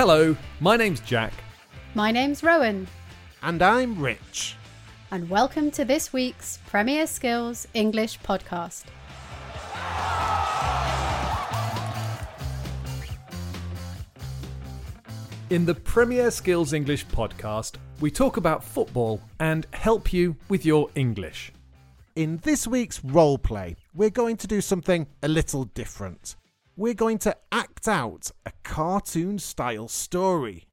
Hello, my name's Jack. My name's Rowan, And I'm Rich. and welcome to this week's Premier Skills English podcast. In the Premier Skills English podcast, we talk about football and help you with your English. In this week's role play, we're going to do something a little different. We're going to act out a cartoon style story.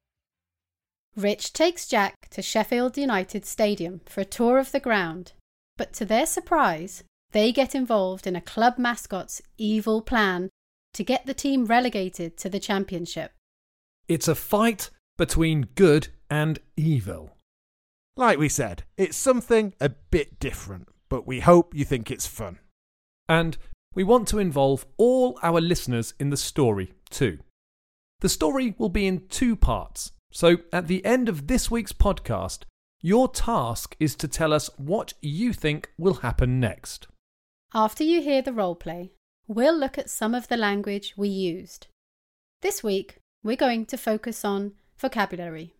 Rich takes Jack to Sheffield United Stadium for a tour of the ground, but to their surprise, they get involved in a club mascot's evil plan to get the team relegated to the Championship. It's a fight between good and evil. Like we said, it's something a bit different, but we hope you think it's fun. And we want to involve all our listeners in the story too. The story will be in two parts, so at the end of this week's podcast, your task is to tell us what you think will happen next. After you hear the role play, we'll look at some of the language we used. This week, we're going to focus on vocabulary.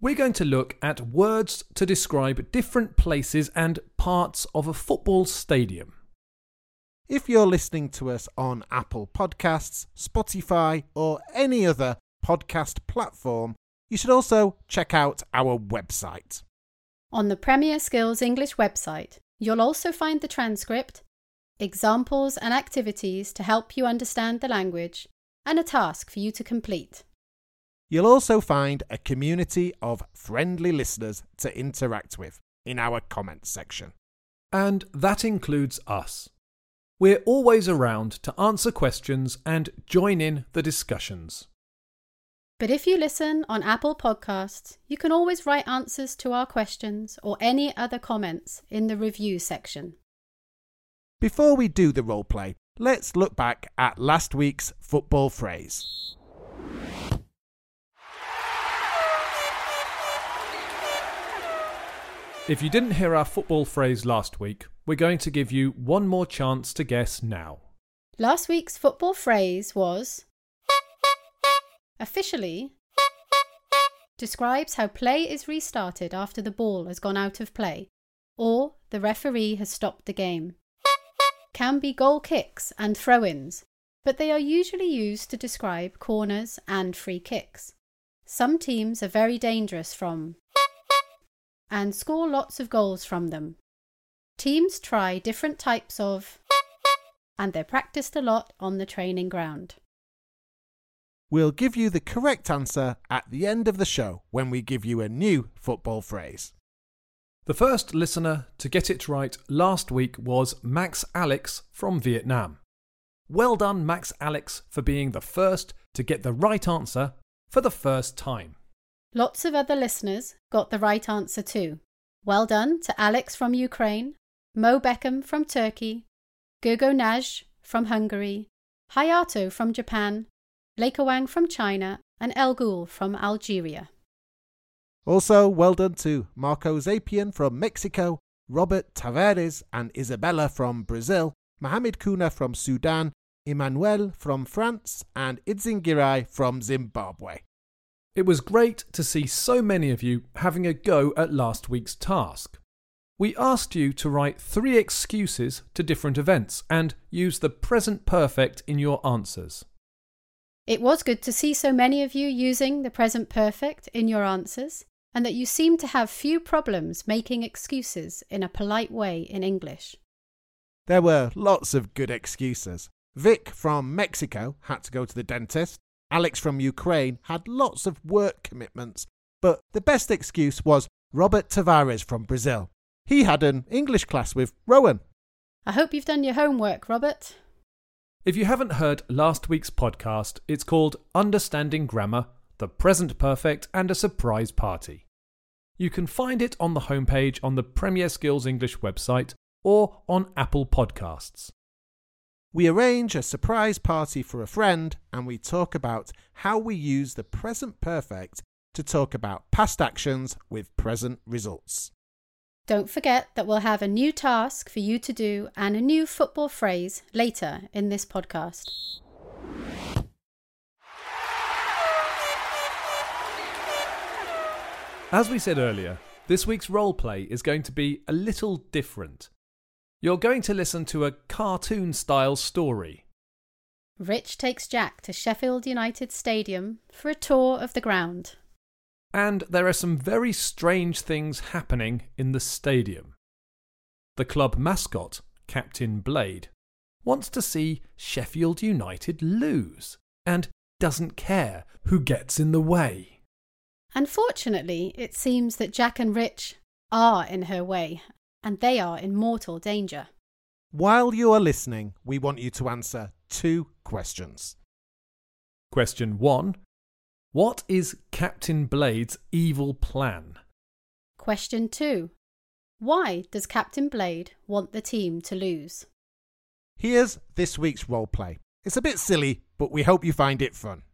We're going to look at words to describe different places and parts of a football stadium. If you're listening to us on Apple Podcasts, Spotify, or any other podcast platform, you should also check out our website. On the Premier Skills English website, you'll also find the transcript, examples and activities to help you understand the language, and a task for you to complete. You'll also find a community of friendly listeners to interact with in our comments section. And that includes us. We're always around to answer questions and join in the discussions. But if you listen on Apple Podcasts, you can always write answers to our questions or any other comments in the review section. Before we do the role play, let's look back at last week's football phrase. If you didn't hear our football phrase last week, we're going to give you one more chance to guess now. Last week's football phrase was officially describes how play is restarted after the ball has gone out of play or the referee has stopped the game. Can be goal kicks and throw ins, but they are usually used to describe corners and free kicks. Some teams are very dangerous from and score lots of goals from them. Teams try different types of and they're practiced a lot on the training ground. We'll give you the correct answer at the end of the show when we give you a new football phrase. The first listener to get it right last week was Max Alex from Vietnam. Well done, Max Alex, for being the first to get the right answer for the first time. Lots of other listeners got the right answer too. Well done to Alex from Ukraine, Mo Beckham from Turkey, Gogo Naj from Hungary, Hayato from Japan, Lekawang from China, and El Ghul from Algeria. Also, well done to Marco Zapian from Mexico, Robert Tavares and Isabella from Brazil, Mohamed Kuna from Sudan, Emmanuel from France, and Idzingirai from Zimbabwe. It was great to see so many of you having a go at last week's task. We asked you to write three excuses to different events and use the present perfect in your answers. It was good to see so many of you using the present perfect in your answers, and that you seem to have few problems making excuses in a polite way in English. There were lots of good excuses. Vic from Mexico had to go to the dentist. Alex from Ukraine had lots of work commitments. But the best excuse was Robert Tavares from Brazil. He had an English class with Rowan. I hope you've done your homework, Robert. If you haven't heard last week's podcast, it's called Understanding Grammar, the Present Perfect, and a Surprise Party. You can find it on the homepage on the Premier Skills English website or on Apple Podcasts. We arrange a surprise party for a friend and we talk about how we use the present perfect to talk about past actions with present results. Don't forget that we'll have a new task for you to do and a new football phrase later in this podcast. As we said earlier, this week's role play is going to be a little different. You're going to listen to a cartoon style story. Rich takes Jack to Sheffield United Stadium for a tour of the ground. And there are some very strange things happening in the stadium. The club mascot, Captain Blade, wants to see Sheffield United lose and doesn't care who gets in the way. Unfortunately, it seems that Jack and Rich are in her way, and they are in mortal danger. While you are listening, we want you to answer two questions. Question 1 What is Captain Blade's evil plan? Question 2. Why does Captain Blade want the team to lose? Here's this week's roleplay. It's a bit silly, but we hope you find it fun.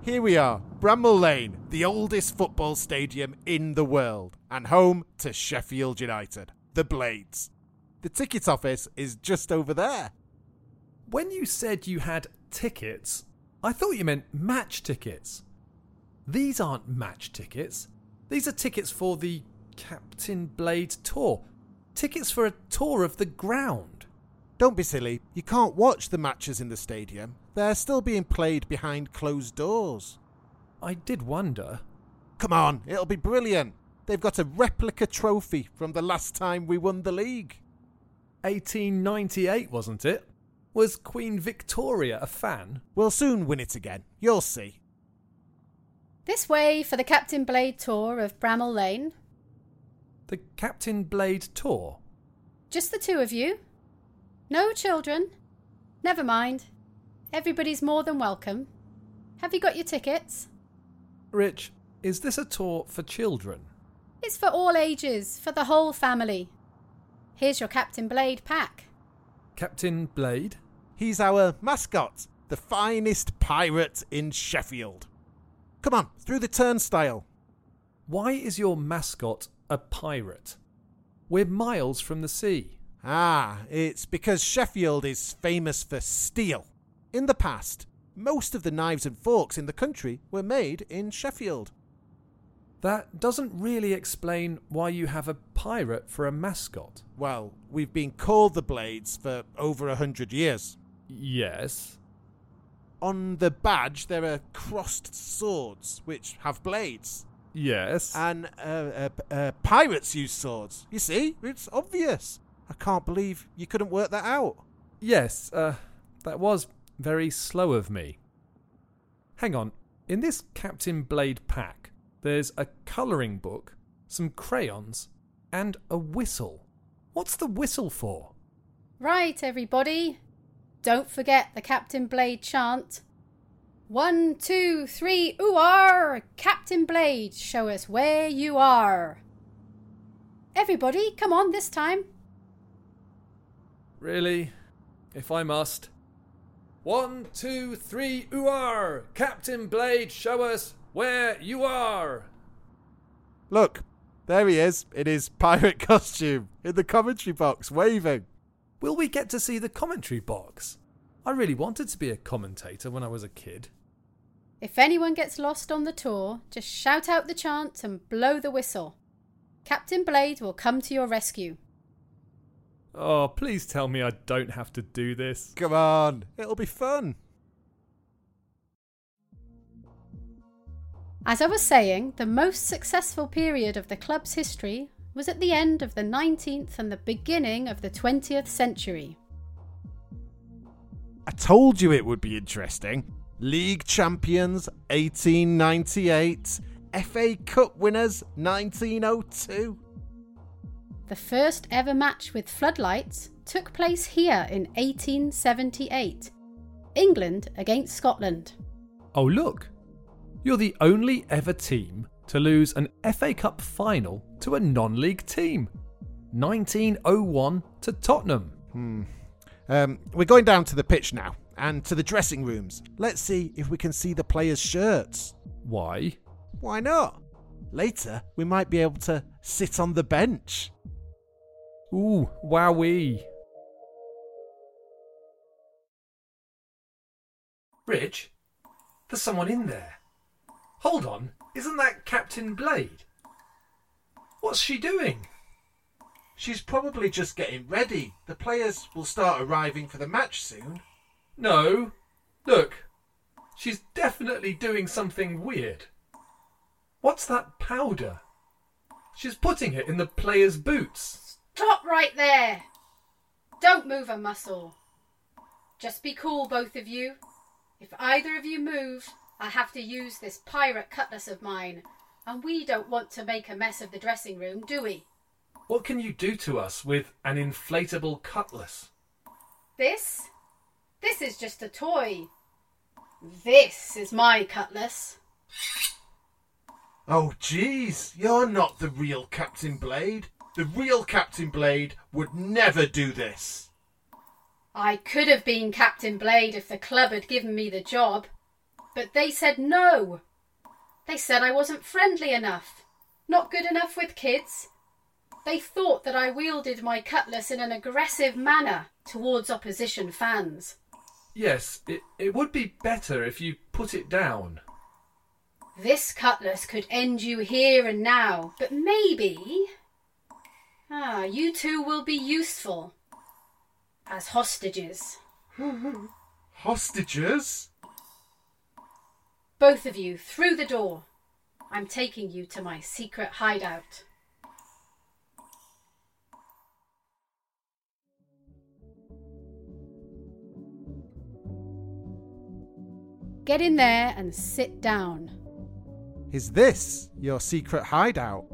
Here we are, Bramall Lane, the oldest football stadium in the world, and home to Sheffield United, the Blades. The ticket office is just over there. When you said you had tickets, I thought you meant match tickets. These aren't match tickets. These are tickets for the Captain Blade tour. Tickets for a tour of the ground. Don't be silly, you can't watch the matches in the stadium. They're still being played behind closed doors. I did wonder. Come on, it'll be brilliant. They've got a replica trophy from the last time we won the league. 1898, wasn't it? Was Queen Victoria a fan? We'll soon win it again. You'll see. This way for the Captain Blade tour of Bramall Lane. The Captain Blade tour? Just the two of you. No children. Never mind. Everybody's more than welcome. Have you got your tickets? Rich, is this a tour for children? It's for all ages, for the whole family. Here's your Captain Blade pack. Captain Blade? He's our mascot, the finest pirate in Sheffield. Come on, through the turnstile. Why is your mascot a pirate? We're miles from the sea. Ah, it's because Sheffield is famous for steel. In the past, most of the knives and forks in the country were made in Sheffield. That doesn't really explain why you have a pirate for a mascot. Well, we've been called the Blades for over a hundred years. Yes. On the badge, there are crossed swords which have blades. Yes. And uh, uh, uh, pirates use swords. You see, it's obvious. I can't believe you couldn't work that out. yes, uh, that was very slow of me. Hang on. In this Captain Blade pack, there's a colouring book, some crayons, and a whistle. What's the whistle for? Right, everybody. Don't forget the Captain Blade chant. One, two, three, ooh are! Captain Blade, show us where you are. Everybody, come on this time. Really? If I must. One, two, three, ooh Captain Blade, show us where you are! Look, there he is in his pirate costume in the commentary box, waving. Will we get to see the commentary box? I really wanted to be a commentator when I was a kid. If anyone gets lost on the tour, just shout out the chant and blow the whistle. Captain Blade will come to your rescue. Oh, please tell me I don't have to do this. Come on, it'll be fun. As I was saying, the most successful period of the club's history was at the end of the 19th and the beginning of the 20th century. I told you it would be interesting. League champions 1898, FA Cup winners 1902. The first ever match with floodlights took place here in 1878. England against Scotland. Oh, look. You're the only ever team to lose an FA Cup final to a non league team. 1901 to Tottenham. Hmm. Um, we're going down to the pitch now and to the dressing rooms. Let's see if we can see the players' shirts. Why? Why not? Later, we might be able to sit on the bench. Ooh, wowee. Rich, There's someone in there. Hold on, isn't that Captain Blade? What's she doing? She's probably just getting ready. The players will start arriving for the match soon. No. Look, she's definitely doing something weird. What's that powder? She's putting it in the players' boots. Stop right there! Don't move a muscle. Just be cool, both of you. If either of you move, I have to use this pirate cutlass of mine, and we don't want to make a mess of the dressing room, do we? What can you do to us with an inflatable cutlass? This? This is just a toy. This is my cutlass. Oh, jeez, you're not the real Captain Blade. The real Captain Blade would never do this. I could have been Captain Blade if the club had given me the job, but they said no. They said I wasn't friendly enough, not good enough with kids. They thought that I wielded my cutlass in an aggressive manner towards opposition fans. Yes, it, it would be better if you put it down. This cutlass could end you here and now, but maybe. Ah, you two will be useful. As hostages. Hostages? Both of you, through the door. I'm taking you to my secret hideout. Get in there and sit down. Is this your secret hideout?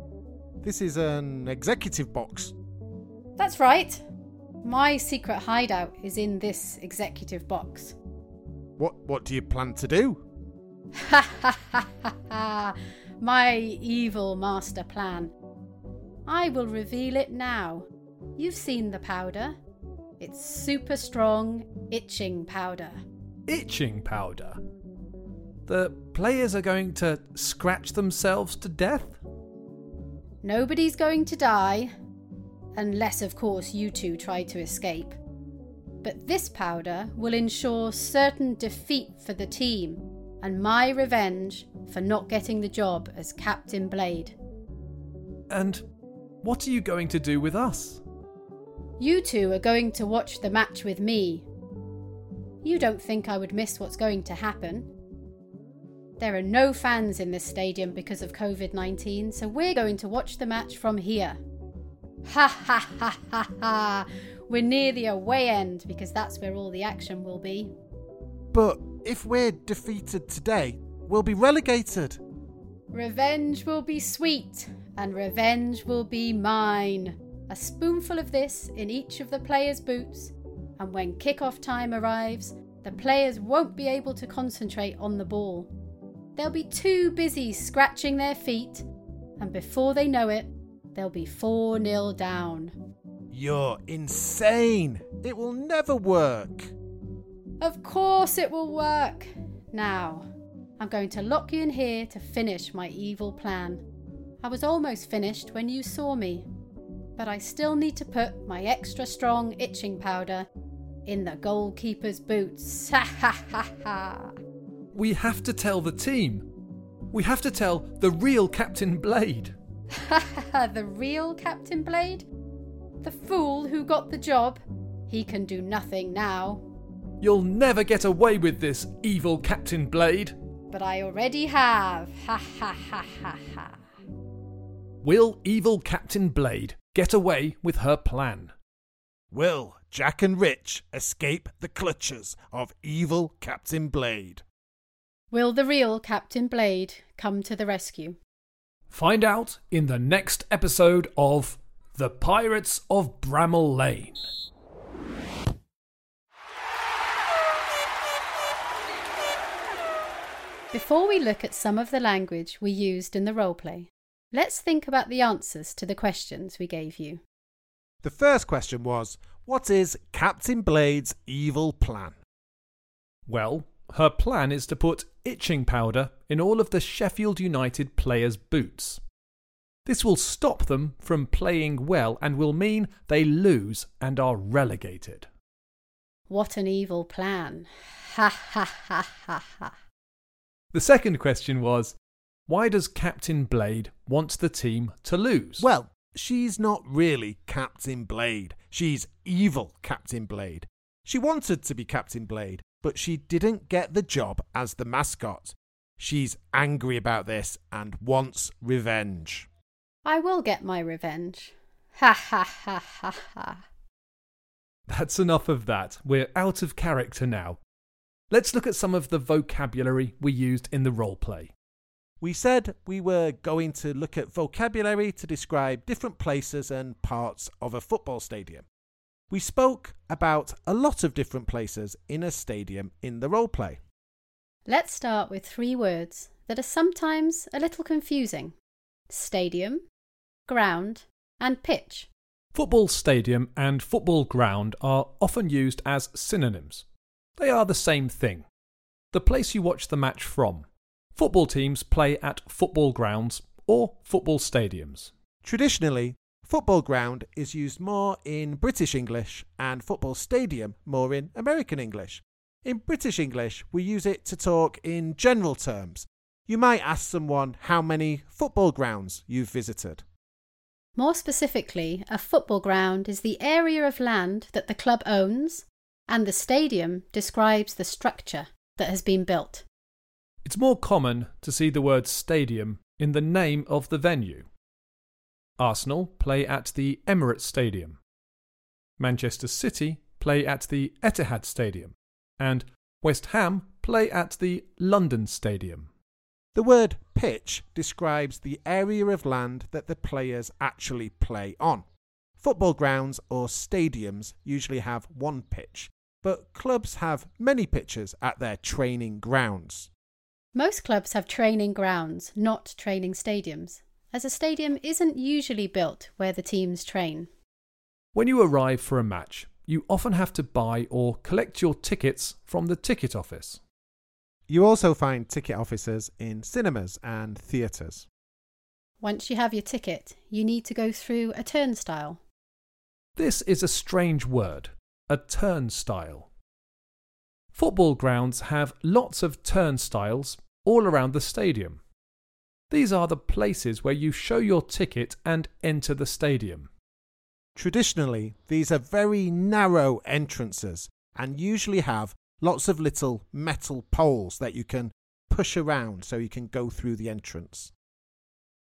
This is an executive box. That's right. My secret hideout is in this executive box. What what do you plan to do? Ha ha ha ha ha! My evil master plan. I will reveal it now. You've seen the powder. It's super strong, itching powder. Itching powder. The players are going to scratch themselves to death? Nobody's going to die, unless, of course, you two try to escape. But this powder will ensure certain defeat for the team and my revenge for not getting the job as Captain Blade. And what are you going to do with us? You two are going to watch the match with me. You don't think I would miss what's going to happen. There are no fans in this stadium because of COVID 19, so we're going to watch the match from here. Ha ha ha ha ha! We're near the away end because that's where all the action will be. But if we're defeated today, we'll be relegated. Revenge will be sweet, and revenge will be mine. A spoonful of this in each of the players' boots, and when kick-off time arrives, the players won't be able to concentrate on the ball. They'll be too busy scratching their feet, and before they know it, they'll be 4 0 down. You're insane. It will never work. Of course it will work. Now, I'm going to lock you in here to finish my evil plan. I was almost finished when you saw me, but I still need to put my extra strong itching powder in the goalkeeper's boots. Ha ha ha ha. We have to tell the team. We have to tell the real Captain Blade. the real Captain Blade? The fool who got the job? He can do nothing now. You'll never get away with this, evil Captain Blade. But I already have. Ha ha ha ha ha. Will evil Captain Blade get away with her plan? Will Jack and Rich escape the clutches of evil Captain Blade? Will the real Captain Blade come to the rescue? Find out in the next episode of The Pirates of Bramall Lane. Before we look at some of the language we used in the roleplay, let's think about the answers to the questions we gave you. The first question was What is Captain Blade's evil plan? Well, her plan is to put itching powder in all of the Sheffield United players' boots. This will stop them from playing well and will mean they lose and are relegated. What an evil plan. Ha ha ha ha ha. The second question was why does Captain Blade want the team to lose? Well, she's not really Captain Blade. She's evil Captain Blade. She wanted to be Captain Blade, but she didn't get the job as the mascot. She's angry about this and wants revenge. I will get my revenge. Ha ha ha ha ha. That's enough of that. We're out of character now. Let's look at some of the vocabulary we used in the role play. We said we were going to look at vocabulary to describe different places and parts of a football stadium. We spoke about a lot of different places in a stadium in the role play. Let's start with three words that are sometimes a little confusing stadium, ground, and pitch. Football stadium and football ground are often used as synonyms. They are the same thing. The place you watch the match from. Football teams play at football grounds or football stadiums. Traditionally, football ground is used more in British English and football stadium more in American English. In British English, we use it to talk in general terms. You might ask someone how many football grounds you've visited. More specifically, a football ground is the area of land that the club owns, and the stadium describes the structure that has been built. It's more common to see the word stadium in the name of the venue. Arsenal play at the Emirates Stadium. Manchester City play at the Etihad Stadium. And West Ham play at the London Stadium. The word pitch describes the area of land that the players actually play on. Football grounds or stadiums usually have one pitch, but clubs have many pitches at their training grounds. Most clubs have training grounds, not training stadiums, as a stadium isn't usually built where the teams train. When you arrive for a match, you often have to buy or collect your tickets from the ticket office. You also find ticket offices in cinemas and theatres. Once you have your ticket, you need to go through a turnstile. This is a strange word, a turnstile. Football grounds have lots of turnstiles all around the stadium. These are the places where you show your ticket and enter the stadium. Traditionally, these are very narrow entrances and usually have lots of little metal poles that you can push around so you can go through the entrance.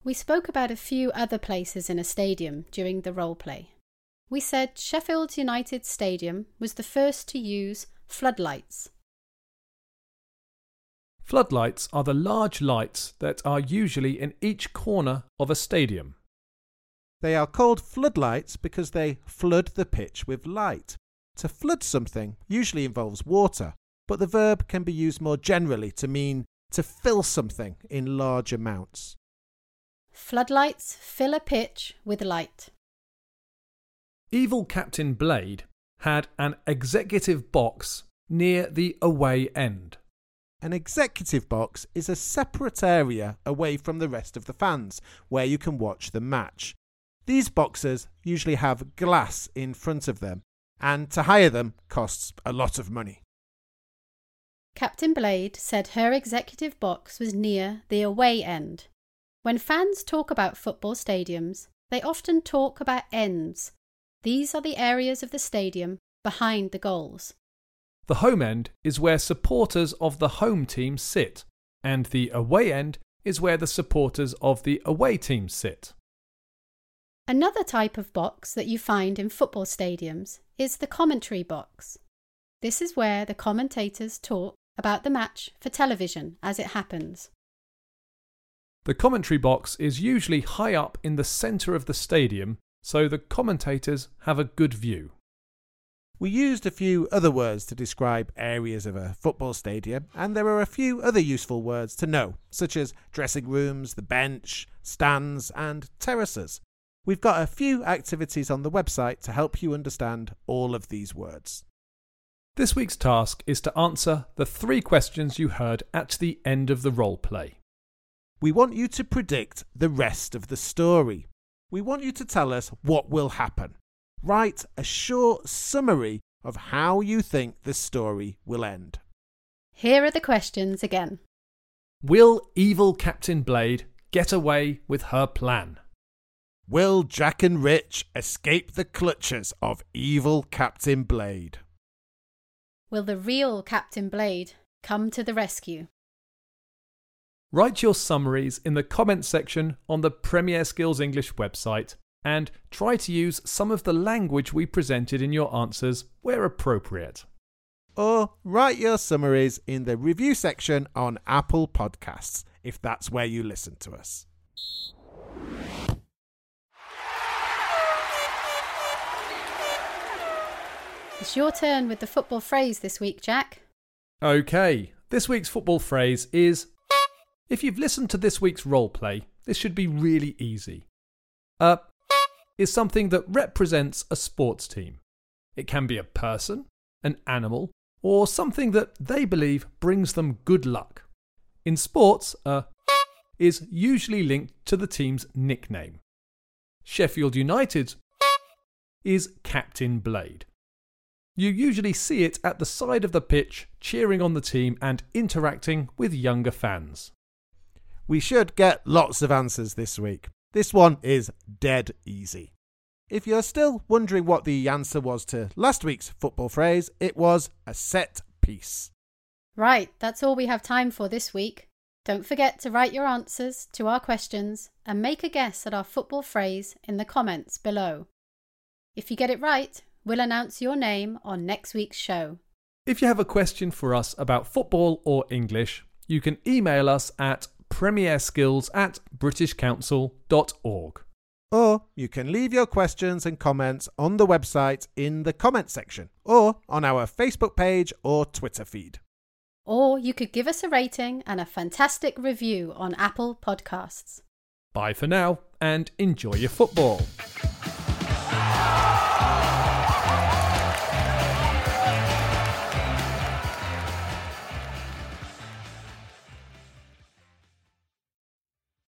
We spoke about a few other places in a stadium during the role play. We said Sheffield United Stadium was the first to use floodlights. Floodlights are the large lights that are usually in each corner of a stadium. They are called floodlights because they flood the pitch with light. To flood something usually involves water, but the verb can be used more generally to mean to fill something in large amounts. Floodlights fill a pitch with light. Evil Captain Blade had an executive box near the away end. An executive box is a separate area away from the rest of the fans where you can watch the match. These boxes usually have glass in front of them and to hire them costs a lot of money. Captain Blade said her executive box was near the away end. When fans talk about football stadiums, they often talk about ends. These are the areas of the stadium behind the goals. The home end is where supporters of the home team sit, and the away end is where the supporters of the away team sit. Another type of box that you find in football stadiums is the commentary box. This is where the commentators talk about the match for television as it happens. The commentary box is usually high up in the centre of the stadium, so the commentators have a good view. We used a few other words to describe areas of a football stadium, and there are a few other useful words to know, such as dressing rooms, the bench, stands, and terraces. We've got a few activities on the website to help you understand all of these words. This week's task is to answer the three questions you heard at the end of the role play. We want you to predict the rest of the story. We want you to tell us what will happen. Write a short summary of how you think the story will end. Here are the questions again. Will evil Captain Blade get away with her plan? Will Jack and Rich escape the clutches of evil Captain Blade? Will the real Captain Blade come to the rescue? Write your summaries in the comments section on the Premier Skills English website and try to use some of the language we presented in your answers where appropriate. Or write your summaries in the review section on Apple Podcasts if that's where you listen to us. It's your turn with the football phrase this week, Jack. Okay, this week's football phrase is If you've listened to this week's role play, this should be really easy. Uh, is something that represents a sports team. It can be a person, an animal, or something that they believe brings them good luck. In sports, a is usually linked to the team's nickname. Sheffield United's is Captain Blade. You usually see it at the side of the pitch, cheering on the team and interacting with younger fans. We should get lots of answers this week. This one is dead easy. If you're still wondering what the answer was to last week's football phrase, it was a set piece. Right, that's all we have time for this week. Don't forget to write your answers to our questions and make a guess at our football phrase in the comments below. If you get it right, we'll announce your name on next week's show. If you have a question for us about football or English, you can email us at premier skills at britishcouncil.org. Or you can leave your questions and comments on the website in the comment section, or on our Facebook page or Twitter feed. Or you could give us a rating and a fantastic review on Apple Podcasts. Bye for now and enjoy your football.